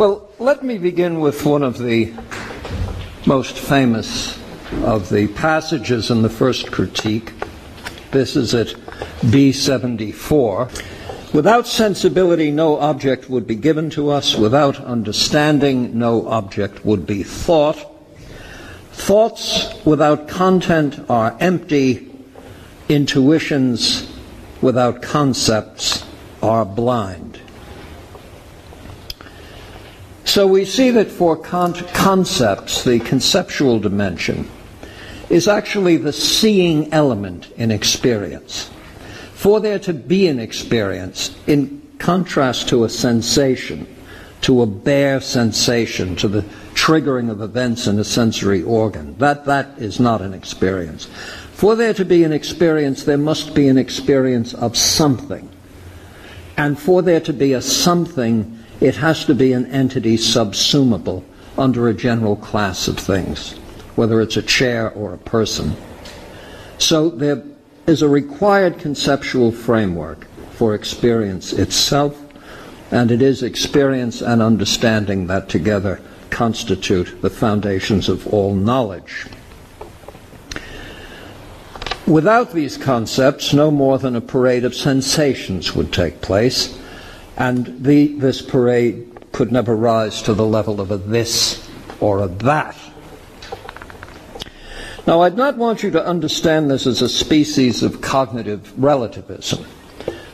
Well, let me begin with one of the most famous of the passages in the first critique. This is at B74. Without sensibility, no object would be given to us. Without understanding, no object would be thought. Thoughts without content are empty. Intuitions without concepts are blind. So we see that for con- concepts, the conceptual dimension is actually the seeing element in experience. For there to be an experience, in contrast to a sensation, to a bare sensation, to the triggering of events in a sensory organ, that, that is not an experience. For there to be an experience, there must be an experience of something. And for there to be a something, it has to be an entity subsumable under a general class of things, whether it's a chair or a person. So there is a required conceptual framework for experience itself, and it is experience and understanding that together constitute the foundations of all knowledge. Without these concepts, no more than a parade of sensations would take place, and the, this parade could never rise to the level of a this or a that. Now, I'd not want you to understand this as a species of cognitive relativism.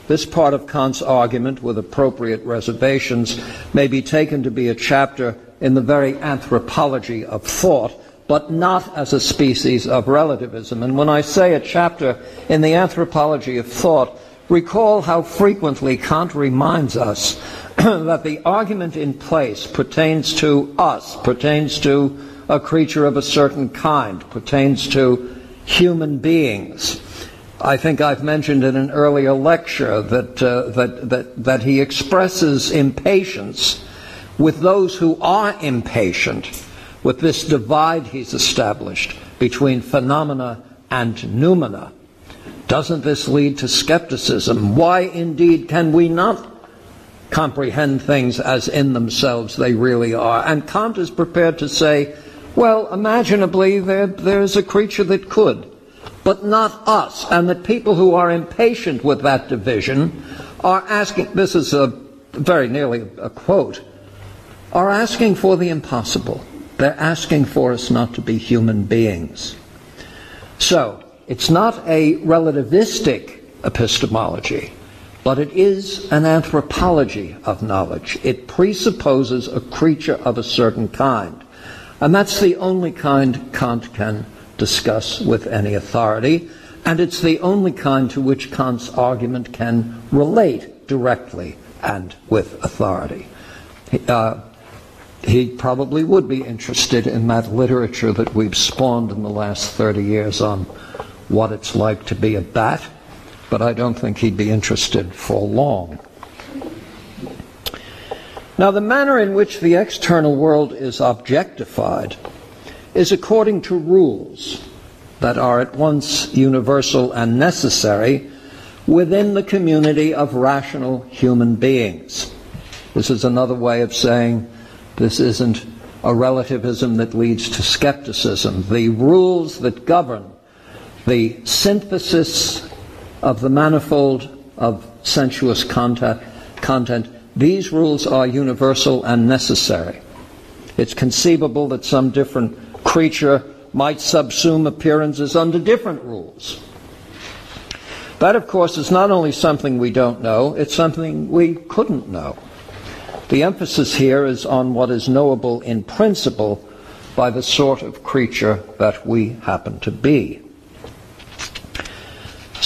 This part of Kant's argument, with appropriate reservations, may be taken to be a chapter in the very anthropology of thought, but not as a species of relativism. And when I say a chapter in the anthropology of thought, recall how frequently Kant reminds us that the argument in place pertains to us, pertains to a creature of a certain kind, pertains to human beings. I think I've mentioned in an earlier lecture that, uh, that, that, that he expresses impatience with those who are impatient with this divide he's established between phenomena and noumena. Doesn't this lead to skepticism? Why indeed can we not comprehend things as in themselves they really are? And Kant is prepared to say, well, imaginably, there, there's a creature that could, but not us. And that people who are impatient with that division are asking, this is a very nearly a quote, are asking for the impossible. They're asking for us not to be human beings. So, it's not a relativistic epistemology, but it is an anthropology of knowledge. It presupposes a creature of a certain kind. And that's the only kind Kant can discuss with any authority, and it's the only kind to which Kant's argument can relate directly and with authority. Uh, he probably would be interested in that literature that we've spawned in the last 30 years on what it's like to be a bat, but I don't think he'd be interested for long. Now, the manner in which the external world is objectified is according to rules that are at once universal and necessary within the community of rational human beings. This is another way of saying this isn't a relativism that leads to skepticism. The rules that govern the synthesis of the manifold of sensuous content, these rules are universal and necessary. It's conceivable that some different creature might subsume appearances under different rules. That, of course, is not only something we don't know, it's something we couldn't know. The emphasis here is on what is knowable in principle by the sort of creature that we happen to be.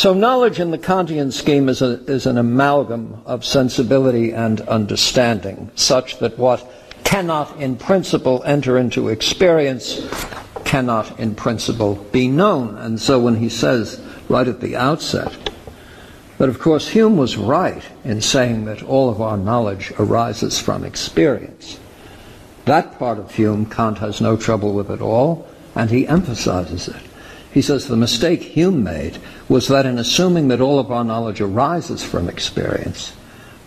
So, knowledge in the Kantian scheme is, a, is an amalgam of sensibility and understanding, such that what cannot in principle enter into experience cannot in principle be known. And so, when he says right at the outset that, of course, Hume was right in saying that all of our knowledge arises from experience, that part of Hume Kant has no trouble with at all, and he emphasizes it. He says the mistake Hume made was that in assuming that all of our knowledge arises from experience,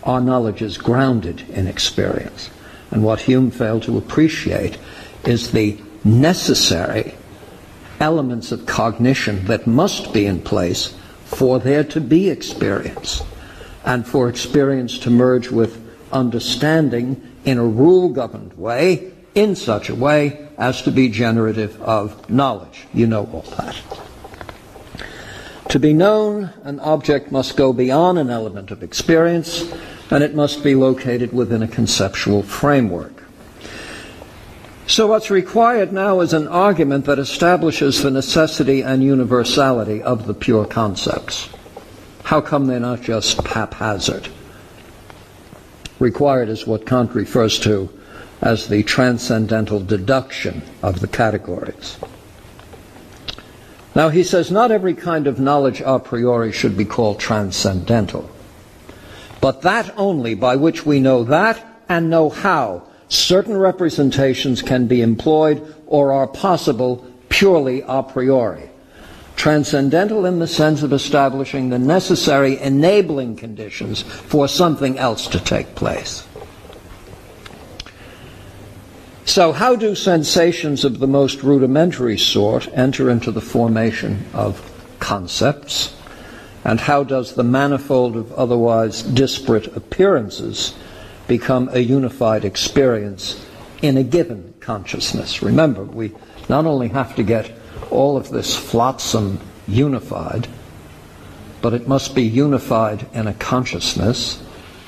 our knowledge is grounded in experience. And what Hume failed to appreciate is the necessary elements of cognition that must be in place for there to be experience and for experience to merge with understanding in a rule governed way, in such a way as to be generative of knowledge. You know all that. To be known, an object must go beyond an element of experience, and it must be located within a conceptual framework. So, what's required now is an argument that establishes the necessity and universality of the pure concepts. How come they're not just haphazard? Required is what Kant refers to as the transcendental deduction of the categories. Now, he says not every kind of knowledge a priori should be called transcendental, but that only by which we know that and know how certain representations can be employed or are possible purely a priori. Transcendental in the sense of establishing the necessary enabling conditions for something else to take place. So, how do sensations of the most rudimentary sort enter into the formation of concepts? And how does the manifold of otherwise disparate appearances become a unified experience in a given consciousness. Remember, we not only have to get all of this flotsam unified, but it must be unified in a consciousness,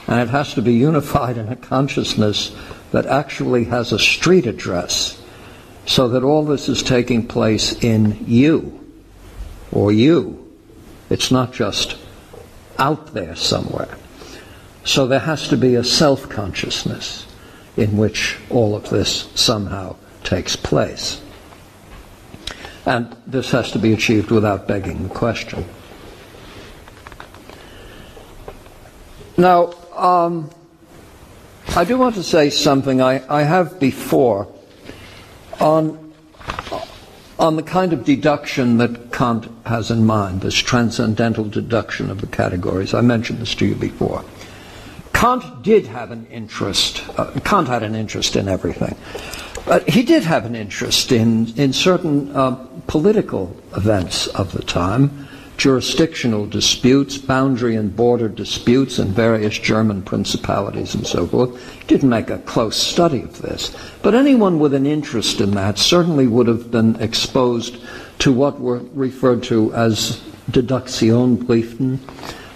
and it has to be unified in a consciousness that actually has a street address, so that all this is taking place in you, or you. It's not just out there somewhere. So there has to be a self consciousness in which all of this somehow takes place. And this has to be achieved without begging the question. Now, um, I do want to say something I, I have before on, on the kind of deduction that Kant has in mind, this transcendental deduction of the categories. I mentioned this to you before. Kant did have an interest. Uh, Kant had an interest in everything. But he did have an interest in, in certain uh, political events of the time, jurisdictional disputes, boundary and border disputes in various German principalities and so forth. Didn't make a close study of this. But anyone with an interest in that certainly would have been exposed to what were referred to as Deduktionsbriefen.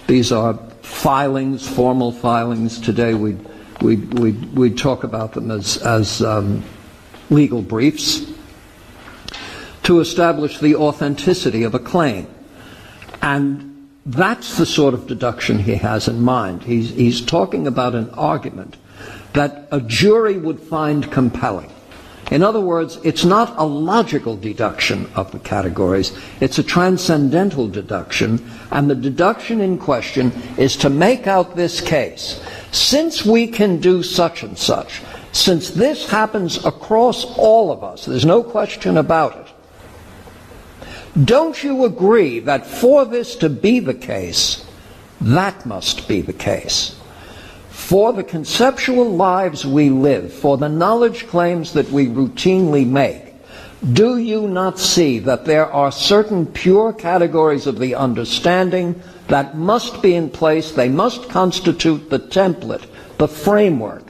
These are filings, formal filings. Today we we we we talk about them as as um, legal briefs to establish the authenticity of a claim, and that's the sort of deduction he has in mind. He's he's talking about an argument that a jury would find compelling. In other words, it's not a logical deduction of the categories, it's a transcendental deduction, and the deduction in question is to make out this case. Since we can do such and such, since this happens across all of us, there's no question about it, don't you agree that for this to be the case, that must be the case? for the conceptual lives we live, for the knowledge claims that we routinely make, do you not see that there are certain pure categories of the understanding that must be in place? They must constitute the template, the framework,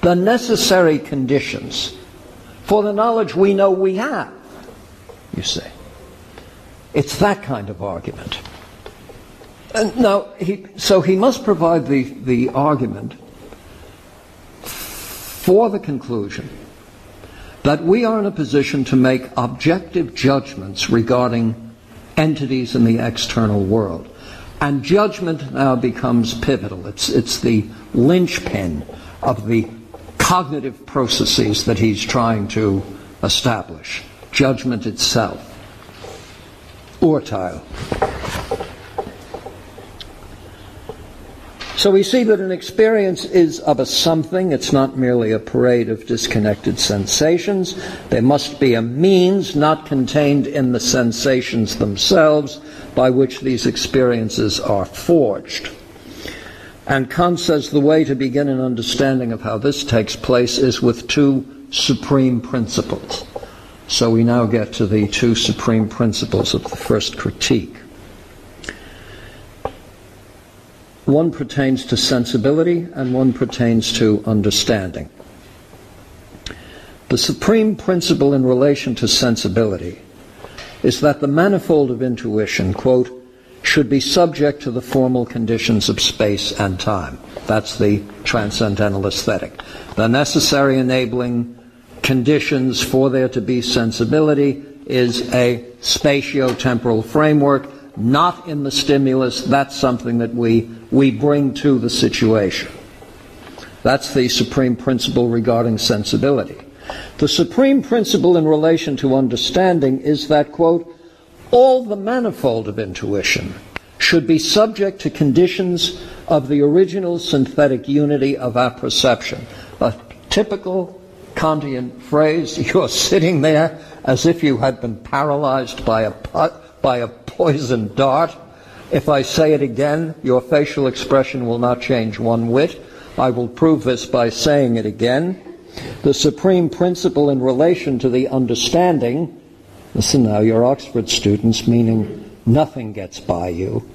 the necessary conditions for the knowledge we know we have, you see. It's that kind of argument. And now, he, so he must provide the, the argument for the conclusion that we are in a position to make objective judgments regarding entities in the external world. And judgment now becomes pivotal. It's, it's the linchpin of the cognitive processes that he's trying to establish. Judgment itself. Urteil. So we see that an experience is of a something, it's not merely a parade of disconnected sensations. There must be a means not contained in the sensations themselves by which these experiences are forged. And Kant says the way to begin an understanding of how this takes place is with two supreme principles. So we now get to the two supreme principles of the first critique. One pertains to sensibility and one pertains to understanding. The supreme principle in relation to sensibility is that the manifold of intuition, quote, should be subject to the formal conditions of space and time. That's the transcendental aesthetic. The necessary enabling conditions for there to be sensibility is a spatio-temporal framework, not in the stimulus. That's something that we, we bring to the situation. That's the supreme principle regarding sensibility. The supreme principle in relation to understanding is that, quote, all the manifold of intuition should be subject to conditions of the original synthetic unity of apperception. A typical Kantian phrase, you're sitting there as if you had been paralyzed by a, by a poisoned dart. If I say it again, your facial expression will not change one whit. I will prove this by saying it again the supreme principle in relation to the understanding. Listen now, you're Oxford students, meaning nothing gets by you.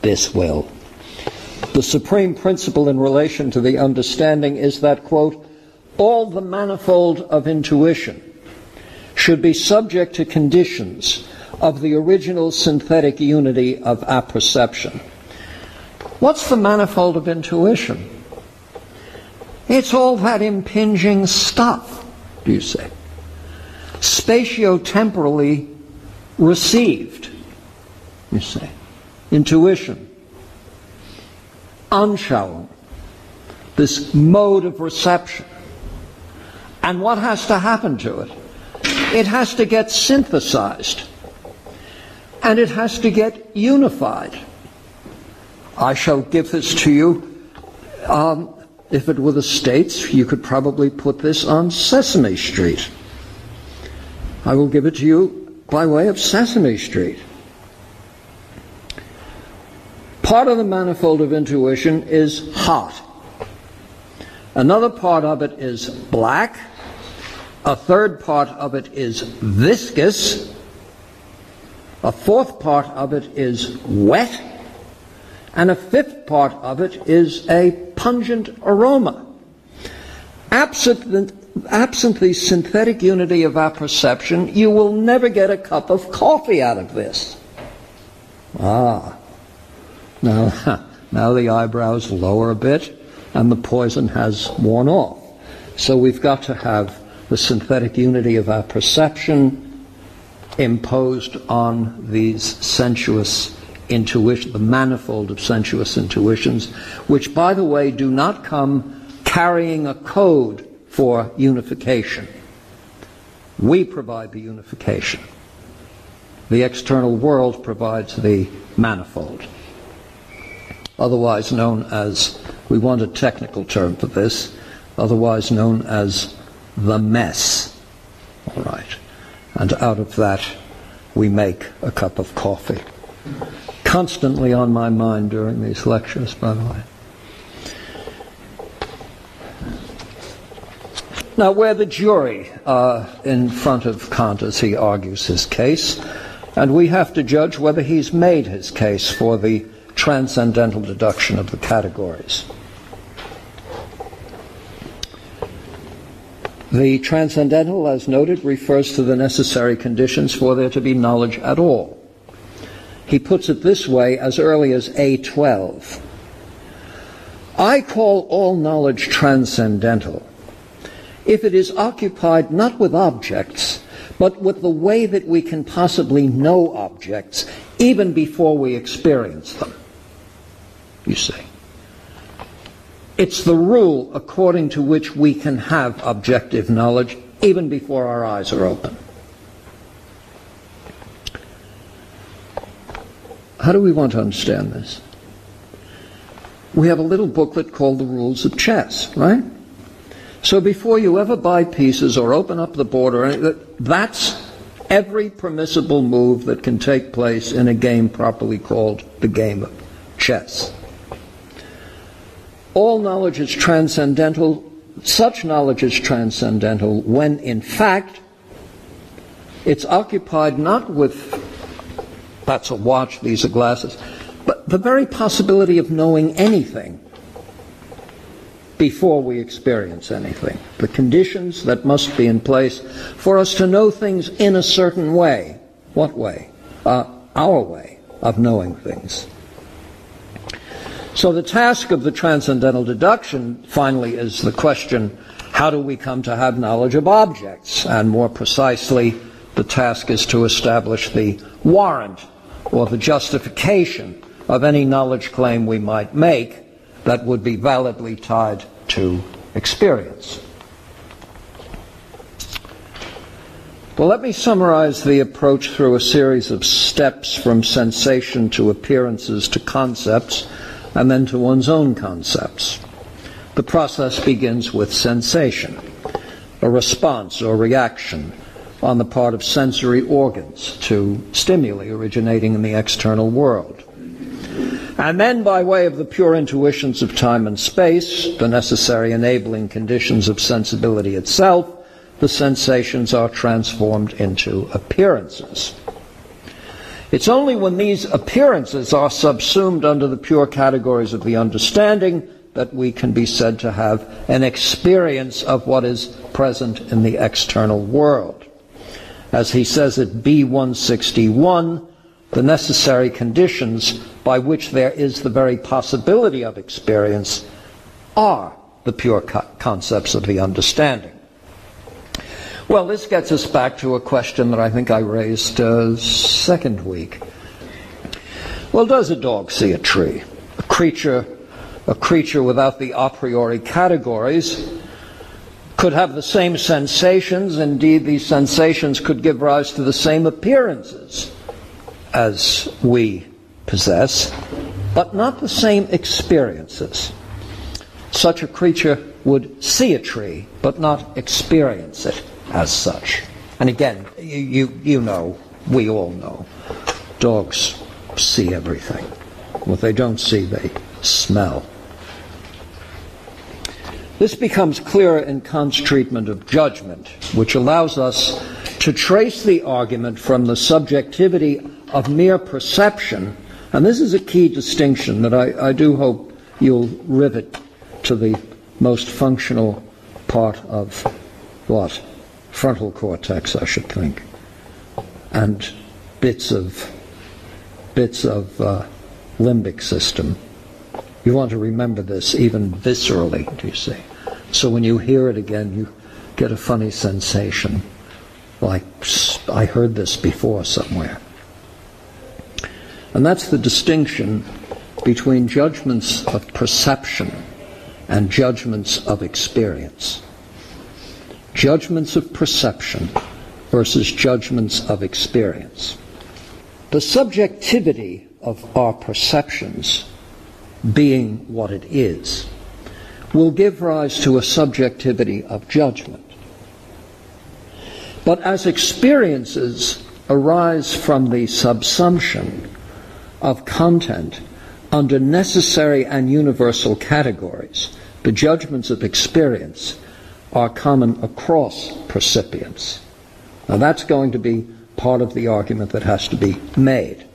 This will. The supreme principle in relation to the understanding is that, quote, all the manifold of intuition should be subject to conditions of the original synthetic unity of apperception. What's the manifold of intuition? It's all that impinging stuff, do you say? Spatio-temporally received, you say. Intuition. Anschauung. This mode of reception. And what has to happen to it? It has to get synthesized. And it has to get unified. I shall give this to you um, if it were the States, you could probably put this on Sesame Street. I will give it to you by way of Sesame Street. Part of the manifold of intuition is hot. Another part of it is black. A third part of it is viscous. A fourth part of it is wet and a fifth part of it is a pungent aroma. Absent the, absent the synthetic unity of apperception, you will never get a cup of coffee out of this. Ah. Now, now the eyebrows lower a bit and the poison has worn off. So we've got to have the synthetic unity of apperception imposed on these sensuous intuition, the manifold of sensuous intuitions, which, by the way, do not come carrying a code for unification. We provide the unification. The external world provides the manifold. Otherwise known as, we want a technical term for this, otherwise known as the mess. All right. And out of that, we make a cup of coffee constantly on my mind during these lectures, by the way. Now, we're the jury uh, in front of Kant as he argues his case, and we have to judge whether he's made his case for the transcendental deduction of the categories. The transcendental, as noted, refers to the necessary conditions for there to be knowledge at all. He puts it this way as early as A12. I call all knowledge transcendental if it is occupied not with objects, but with the way that we can possibly know objects even before we experience them. You see. It's the rule according to which we can have objective knowledge even before our eyes are open. How do we want to understand this? We have a little booklet called The Rules of Chess, right? So before you ever buy pieces or open up the board or anything, that's every permissible move that can take place in a game properly called the game of chess. All knowledge is transcendental, such knowledge is transcendental when in fact it's occupied not with that's a watch, these are glasses, but the very possibility of knowing anything before we experience anything. The conditions that must be in place for us to know things in a certain way. What way? Uh, our way of knowing things. So the task of the transcendental deduction finally is the question how do we come to have knowledge of objects? And more precisely, the task is to establish the warrant or the justification of any knowledge claim we might make that would be validly tied to experience. Well, let me summarize the approach through a series of steps from sensation to appearances to concepts and then to one's own concepts. The process begins with sensation, a response or reaction on the part of sensory organs to stimuli originating in the external world. And then, by way of the pure intuitions of time and space, the necessary enabling conditions of sensibility itself, the sensations are transformed into appearances. It's only when these appearances are subsumed under the pure categories of the understanding that we can be said to have an experience of what is present in the external world. As he says at B161, the necessary conditions by which there is the very possibility of experience are the pure co- concepts of the understanding. Well, this gets us back to a question that I think I raised uh, second week. Well, does a dog see a tree? A creature, a creature without the a priori categories could have the same sensations. Indeed, these sensations could give rise to the same appearances as we possess, but not the same experiences. Such a creature would see a tree, but not experience it as such. And again, you, you, you know, we all know, dogs see everything. What they don't see, they smell. This becomes clearer in Kant's treatment of judgment, which allows us to trace the argument from the subjectivity of mere perception, and this is a key distinction that I, I do hope you'll rivet to the most functional part of what? Frontal cortex, I should think, and bits of bits of uh, limbic system. You want to remember this even viscerally, do you see? So when you hear it again, you get a funny sensation, like I heard this before somewhere. And that's the distinction between judgments of perception and judgments of experience. Judgments of perception versus judgments of experience. The subjectivity of our perceptions being what it is will give rise to a subjectivity of judgment. But as experiences arise from the subsumption of content under necessary and universal categories, the judgments of experience are common across percipients. Now that's going to be part of the argument that has to be made.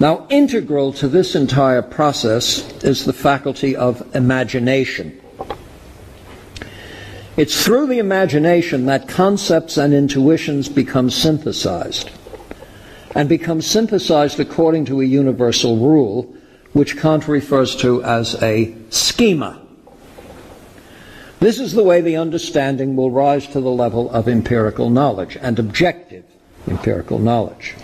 Now, integral to this entire process is the faculty of imagination. It's through the imagination that concepts and intuitions become synthesized, and become synthesized according to a universal rule, which Kant refers to as a schema. This is the way the understanding will rise to the level of empirical knowledge and objective empirical knowledge.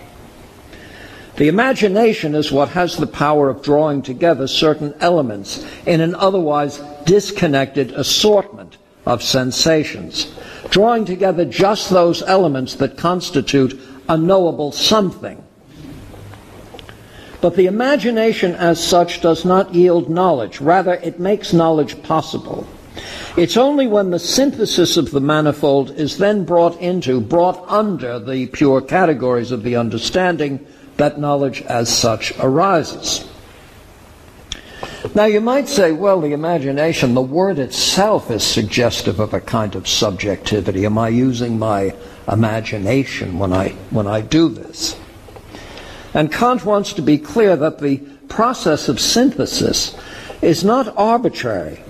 The imagination is what has the power of drawing together certain elements in an otherwise disconnected assortment of sensations, drawing together just those elements that constitute a knowable something. But the imagination as such does not yield knowledge, rather, it makes knowledge possible. It's only when the synthesis of the manifold is then brought into, brought under the pure categories of the understanding, that knowledge as such arises. Now, you might say, well, the imagination, the word itself is suggestive of a kind of subjectivity. Am I using my imagination when I, when I do this? And Kant wants to be clear that the process of synthesis is not arbitrary.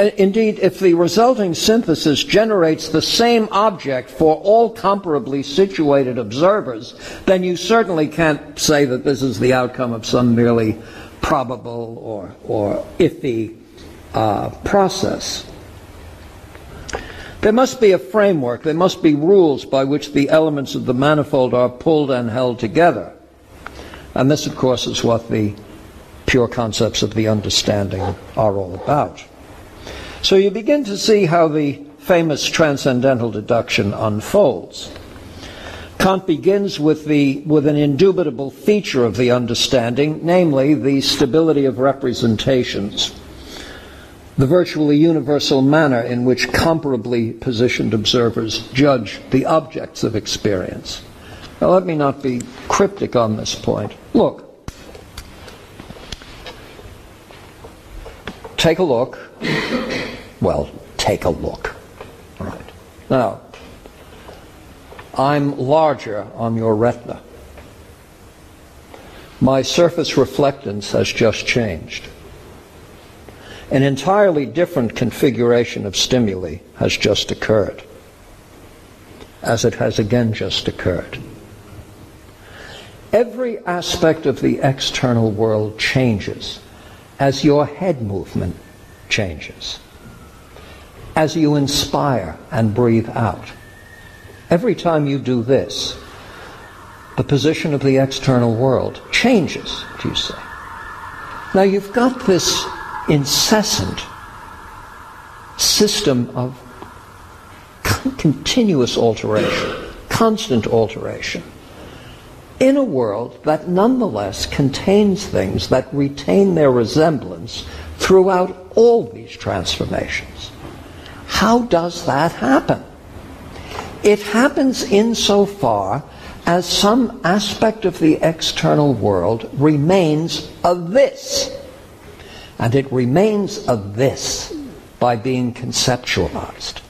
Uh, indeed, if the resulting synthesis generates the same object for all comparably situated observers, then you certainly can't say that this is the outcome of some merely probable or, or iffy uh, process. There must be a framework, there must be rules by which the elements of the manifold are pulled and held together. And this, of course, is what the pure concepts of the understanding are all about. So you begin to see how the famous transcendental deduction unfolds. Kant begins with, the, with an indubitable feature of the understanding, namely the stability of representations, the virtually universal manner in which comparably positioned observers judge the objects of experience. Now, let me not be cryptic on this point. Look, take a look. Well, take a look. Right. Now, I'm larger on your retina. My surface reflectance has just changed. An entirely different configuration of stimuli has just occurred, as it has again just occurred. Every aspect of the external world changes as your head movement changes, as you inspire and breathe out. Every time you do this, the position of the external world changes, do you say? Now you've got this incessant system of continuous alteration, constant alteration in a world that nonetheless contains things that retain their resemblance throughout all these transformations. How does that happen? It happens insofar as some aspect of the external world remains a this. And it remains a this by being conceptualized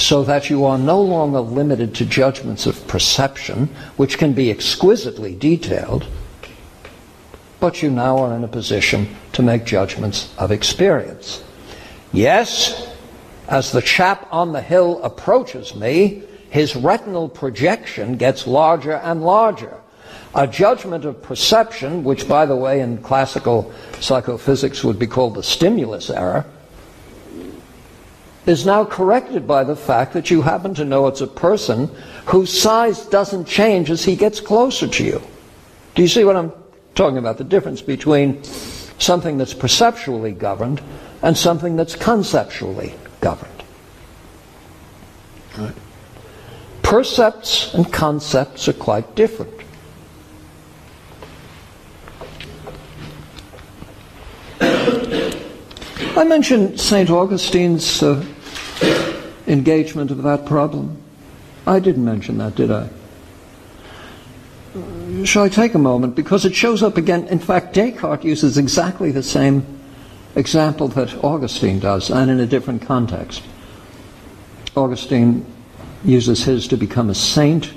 so that you are no longer limited to judgments of perception, which can be exquisitely detailed, but you now are in a position to make judgments of experience. Yes, as the chap on the hill approaches me, his retinal projection gets larger and larger. A judgment of perception, which, by the way, in classical psychophysics would be called the stimulus error, is now corrected by the fact that you happen to know it's a person whose size doesn't change as he gets closer to you. Do you see what I'm talking about? The difference between something that's perceptually governed and something that's conceptually governed. Right. Percepts and concepts are quite different. I mentioned St. Augustine's uh, engagement of that problem? I didn't mention that, did I? Shall I take a moment? Because it shows up again. In fact, Descartes uses exactly the same example that Augustine does, and in a different context. Augustine uses his to become a saint,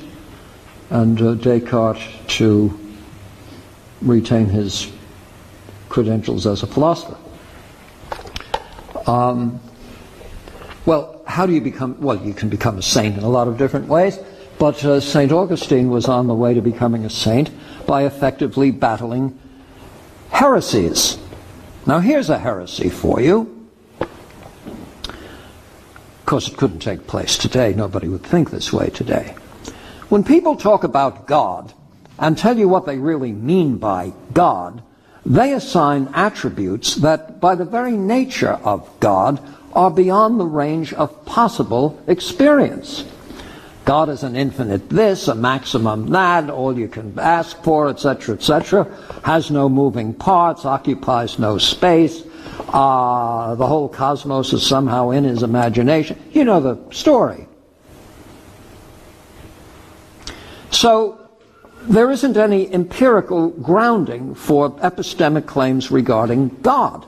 and uh, Descartes to retain his credentials as a philosopher. Um, well, how do you become? Well, you can become a saint in a lot of different ways, but uh, St. Augustine was on the way to becoming a saint by effectively battling heresies. Now, here's a heresy for you. Of course, it couldn't take place today. Nobody would think this way today. When people talk about God and tell you what they really mean by God, they assign attributes that, by the very nature of God, are beyond the range of possible experience. God is an infinite this, a maximum that, all you can ask for, etc., etc., has no moving parts, occupies no space, uh, the whole cosmos is somehow in his imagination. You know the story. So, there isn't any empirical grounding for epistemic claims regarding God.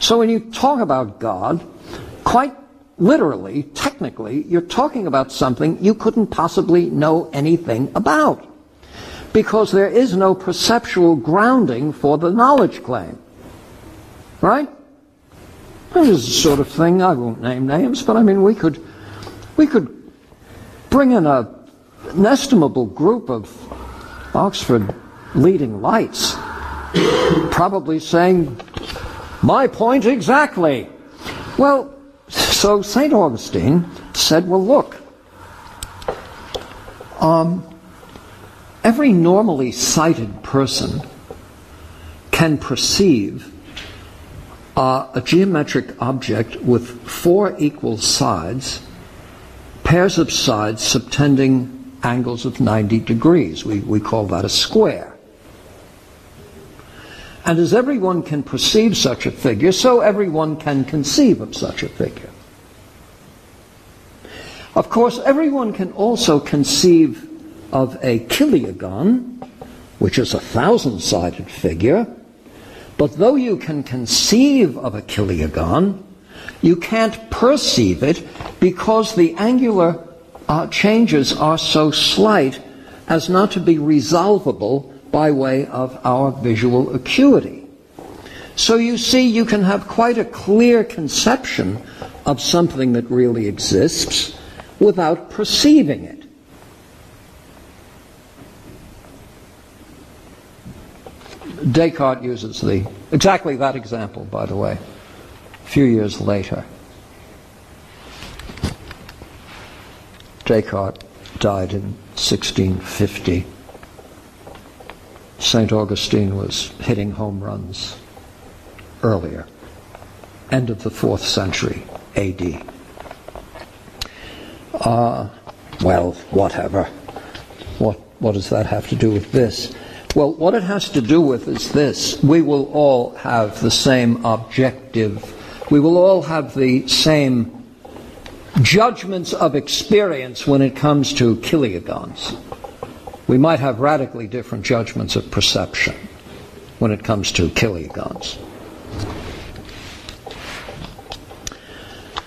So when you talk about God, quite literally, technically, you're talking about something you couldn't possibly know anything about. Because there is no perceptual grounding for the knowledge claim. Right? This is the sort of thing, I won't name names, but I mean, we could, we could bring in a, an estimable group of Oxford leading lights, probably saying, my point exactly. Well, so St. Augustine said, well, look, um, every normally sighted person can perceive uh, a geometric object with four equal sides, pairs of sides subtending angles of 90 degrees. We, we call that a square. And as everyone can perceive such a figure, so everyone can conceive of such a figure. Of course, everyone can also conceive of a chiliagon, which is a thousand sided figure, but though you can conceive of a chiliagon, you can't perceive it because the angular uh, changes are so slight as not to be resolvable by way of our visual acuity. So you see, you can have quite a clear conception of something that really exists without perceiving it. Descartes uses the exactly that example, by the way, a few years later. Descartes died in 1650. St. Augustine was hitting home runs earlier, end of the fourth century AD. Uh, well, whatever. What, what does that have to do with this? Well, what it has to do with is this. We will all have the same objective. We will all have the same judgments of experience when it comes to chiliagons. We might have radically different judgments of perception when it comes to chiliagons.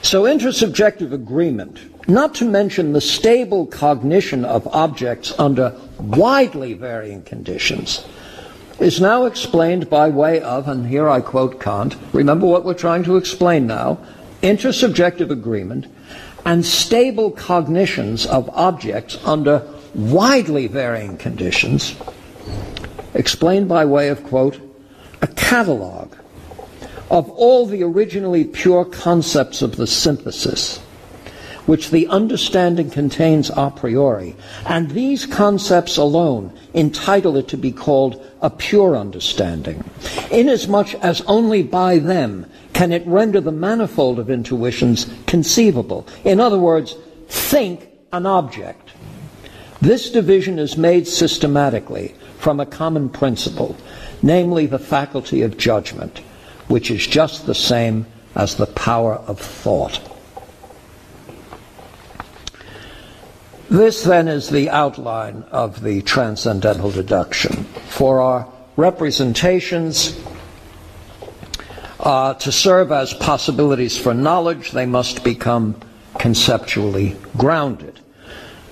So, intersubjective agreement, not to mention the stable cognition of objects under widely varying conditions, is now explained by way of, and here I quote Kant, remember what we're trying to explain now, intersubjective agreement and stable cognitions of objects under widely varying conditions, explained by way of, quote, a catalog of all the originally pure concepts of the synthesis which the understanding contains a priori, and these concepts alone entitle it to be called a pure understanding, inasmuch as only by them can it render the manifold of intuitions conceivable. In other words, think an object. This division is made systematically from a common principle, namely the faculty of judgment, which is just the same as the power of thought. This then is the outline of the transcendental deduction. For our representations uh, to serve as possibilities for knowledge, they must become conceptually grounded.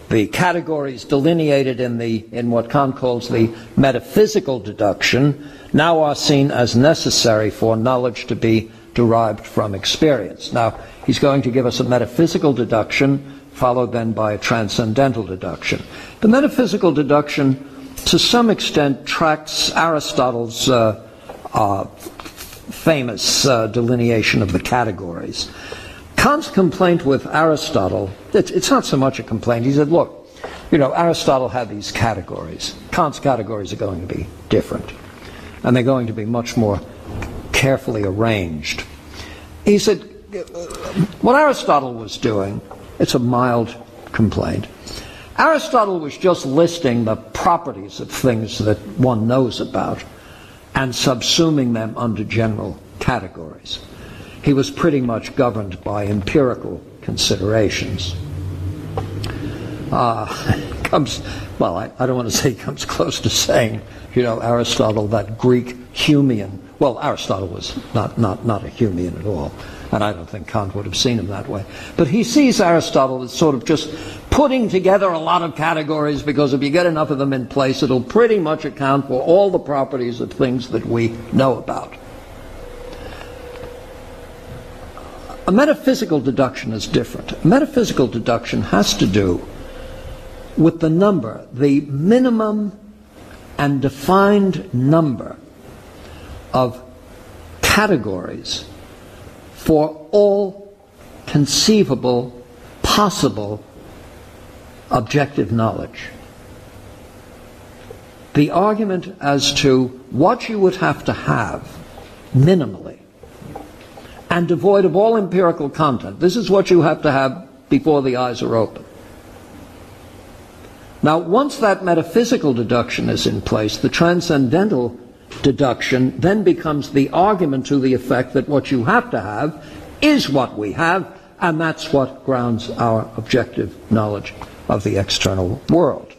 The categories delineated in, the, in what Kant calls the metaphysical deduction now are seen as necessary for knowledge to be derived from experience. Now, he's going to give us a metaphysical deduction followed then by a transcendental deduction. The metaphysical deduction, to some extent, tracks Aristotle's uh, uh, famous uh, delineation of the categories. Kant's complaint with Aristotle, it's, it's not so much a complaint. He said, look, you know, Aristotle had these categories. Kant's categories are going to be different, and they're going to be much more carefully arranged. He said, what Aristotle was doing it's a mild complaint. Aristotle was just listing the properties of things that one knows about and subsuming them under general categories. He was pretty much governed by empirical considerations. Uh, comes, well, I, I, don't want to say comes close to saying, you know, Aristotle, that Greek Humean. Well, Aristotle was not, not, not a Humean at all, and I don't think Kant would have seen him that way. But he sees Aristotle as sort of just putting together a lot of categories because if you get enough of them in place, it'll pretty much account for all the properties of things that we know about. A metaphysical deduction is different. A metaphysical deduction has to do with the number, the minimum and defined number of categories for all conceivable, possible objective knowledge. The argument as to what you would have to have minimally and devoid of all empirical content. This is what you have to have before the eyes are open. Now, once that metaphysical deduction is in place, the transcendental deduction then becomes the argument to the effect that what you have to have is what we have, and that's what grounds our objective knowledge of the external world.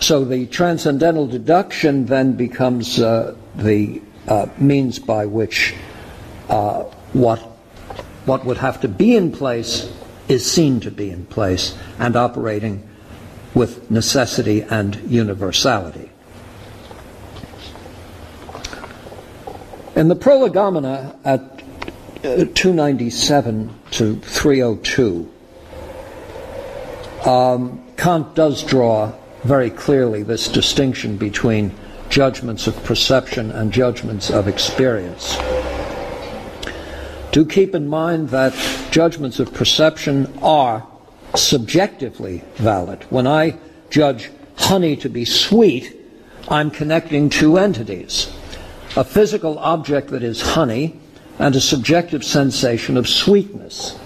So the transcendental deduction then becomes uh, the uh, means by which uh, what what would have to be in place is seen to be in place and operating with necessity and universality. In the Prolegomena at uh, 297 to 302, um, Kant does draw very clearly this distinction between judgments of perception and judgments of experience. Do keep in mind that judgments of perception are subjectively valid. When I judge honey to be sweet, I'm connecting two entities a physical object that is honey and a subjective sensation of sweetness.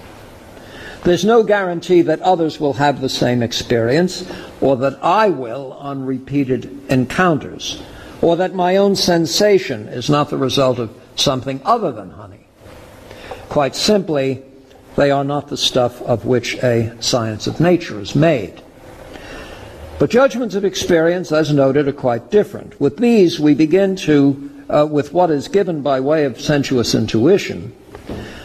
There's no guarantee that others will have the same experience, or that I will on repeated encounters, or that my own sensation is not the result of something other than honey. Quite simply, they are not the stuff of which a science of nature is made. But judgments of experience, as noted, are quite different. With these, we begin to, uh, with what is given by way of sensuous intuition,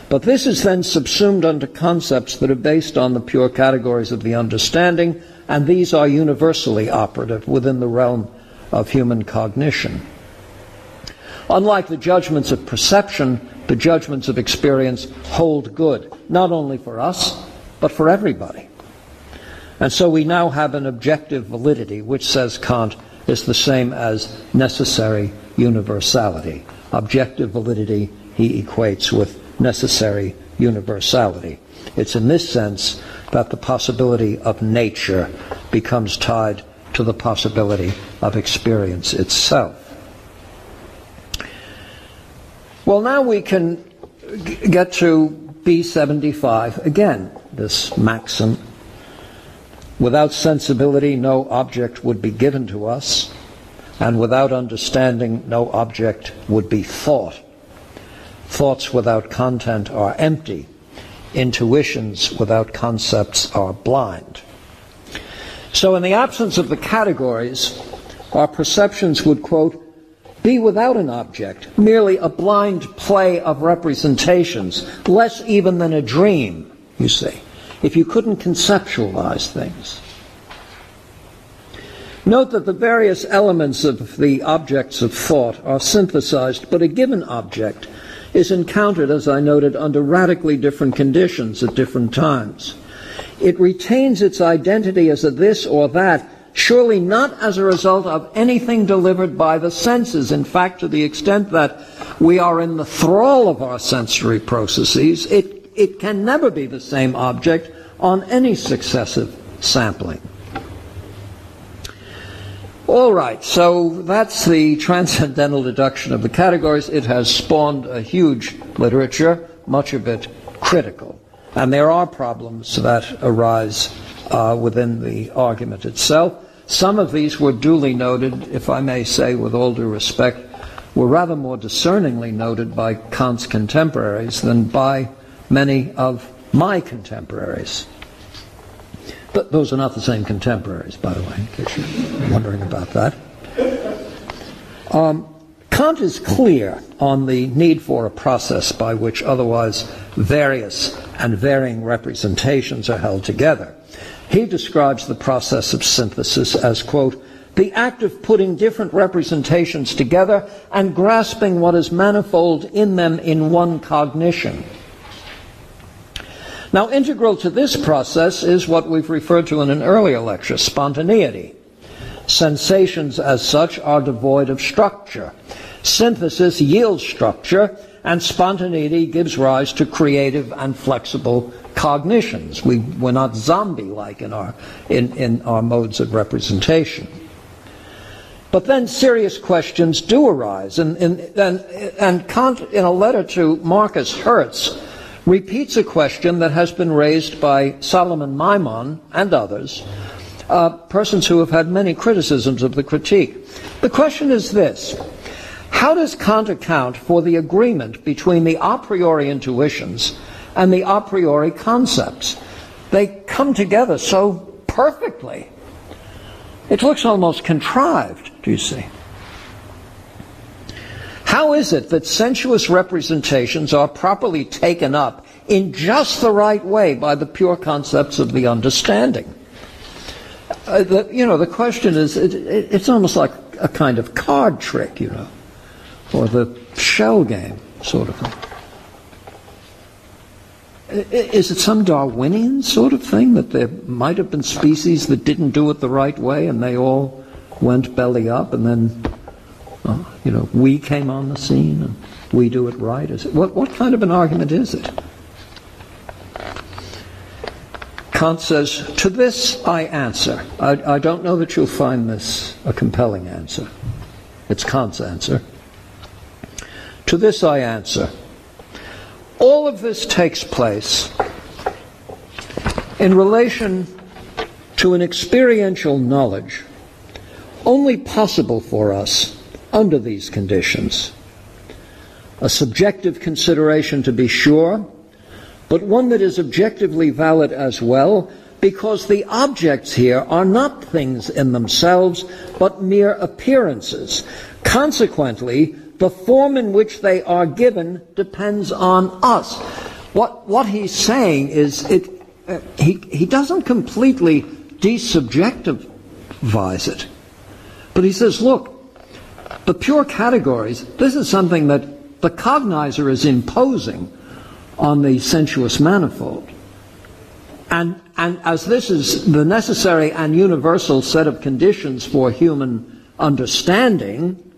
but this is then subsumed under concepts that are based on the pure categories of the understanding, and these are universally operative within the realm of human cognition. Unlike the judgments of perception, the judgments of experience hold good, not only for us, but for everybody. And so we now have an objective validity, which says Kant is the same as necessary universality. Objective validity he equates with necessary universality. It's in this sense that the possibility of nature becomes tied to the possibility of experience itself. Well, now we can get to B75 again, this maxim. Without sensibility, no object would be given to us, and without understanding, no object would be thought. Thoughts without content are empty. Intuitions without concepts are blind. So, in the absence of the categories, our perceptions would, quote, be without an object, merely a blind play of representations, less even than a dream, you see, if you couldn't conceptualize things. Note that the various elements of the objects of thought are synthesized, but a given object is encountered, as I noted, under radically different conditions at different times. It retains its identity as a this or that, surely not as a result of anything delivered by the senses. In fact, to the extent that we are in the thrall of our sensory processes, it, it can never be the same object on any successive sampling. All right, so that's the transcendental deduction of the categories. It has spawned a huge literature, much of it critical. And there are problems that arise uh, within the argument itself. Some of these were duly noted, if I may say with all due respect, were rather more discerningly noted by Kant's contemporaries than by many of my contemporaries. But those are not the same contemporaries, by the way, in case you're wondering about that. Um, Kant is clear on the need for a process by which otherwise various and varying representations are held together. He describes the process of synthesis as, quote, the act of putting different representations together and grasping what is manifold in them in one cognition. Now, integral to this process is what we've referred to in an earlier lecture spontaneity. Sensations, as such, are devoid of structure. Synthesis yields structure, and spontaneity gives rise to creative and flexible cognitions. We, we're not zombie like in our, in, in our modes of representation. But then serious questions do arise, and, and, and, and Kant, in a letter to Marcus Herz, repeats a question that has been raised by Solomon Maimon and others, uh, persons who have had many criticisms of the critique. The question is this How does Kant account for the agreement between the a priori intuitions and the a priori concepts? They come together so perfectly. It looks almost contrived, do you see? How is it that sensuous representations are properly taken up in just the right way by the pure concepts of the understanding? Uh, the, you know, the question is, it, it, it's almost like a kind of card trick, you know, or the shell game sort of thing. Is it some Darwinian sort of thing that there might have been species that didn't do it the right way and they all went belly up and then uh, you know, we came on the scene and we do it right. Is it, what, what kind of an argument is it? Kant says, To this I answer. I, I don't know that you'll find this a compelling answer. It's Kant's answer. To this I answer. All of this takes place in relation to an experiential knowledge only possible for us under these conditions. A subjective consideration to be sure, but one that is objectively valid as well, because the objects here are not things in themselves, but mere appearances. Consequently, the form in which they are given depends on us. What, what he's saying is it, uh, he, he doesn't completely desubjectivize it. But he says, look, the pure categories, this is something that the cognizer is imposing on the sensuous manifold. And, and as this is the necessary and universal set of conditions for human understanding,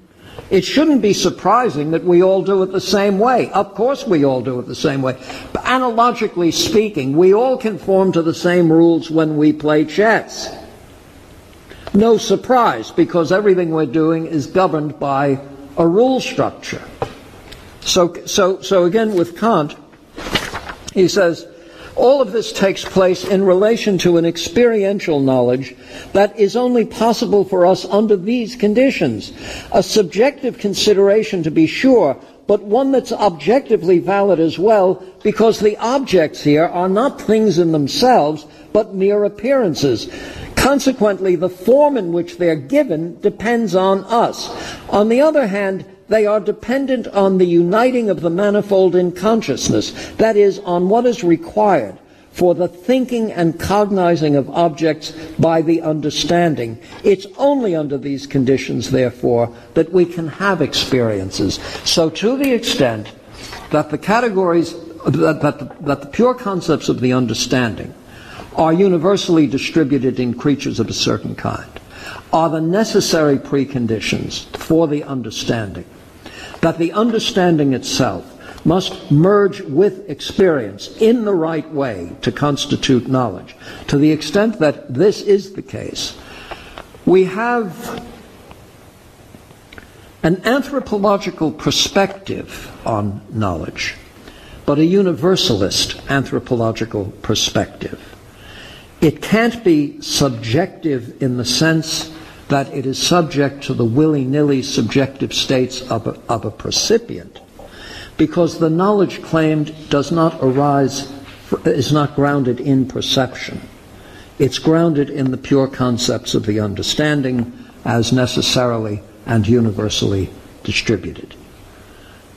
it shouldn't be surprising that we all do it the same way. Of course, we all do it the same way. But analogically speaking, we all conform to the same rules when we play chess. No surprise, because everything we're doing is governed by a rule structure. So, so, so again, with Kant, he says, all of this takes place in relation to an experiential knowledge that is only possible for us under these conditions. A subjective consideration, to be sure, but one that's objectively valid as well, because the objects here are not things in themselves, but mere appearances. Consequently, the form in which they're given depends on us. On the other hand, they are dependent on the uniting of the manifold in consciousness, that is, on what is required for the thinking and cognizing of objects by the understanding. It's only under these conditions, therefore, that we can have experiences. So, to the extent that the categories, that, that, that the pure concepts of the understanding are universally distributed in creatures of a certain kind, are the necessary preconditions for the understanding. That the understanding itself must merge with experience in the right way to constitute knowledge. To the extent that this is the case, we have an anthropological perspective on knowledge, but a universalist anthropological perspective. It can't be subjective in the sense that it is subject to the willy nilly subjective states of a, of a percipient, because the knowledge claimed does not arise, is not grounded in perception. It's grounded in the pure concepts of the understanding as necessarily and universally distributed.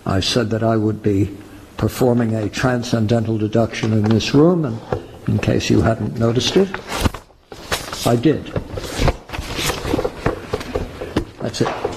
I said that I would be performing a transcendental deduction in this room, and in case you hadn't noticed it, I did. That's it.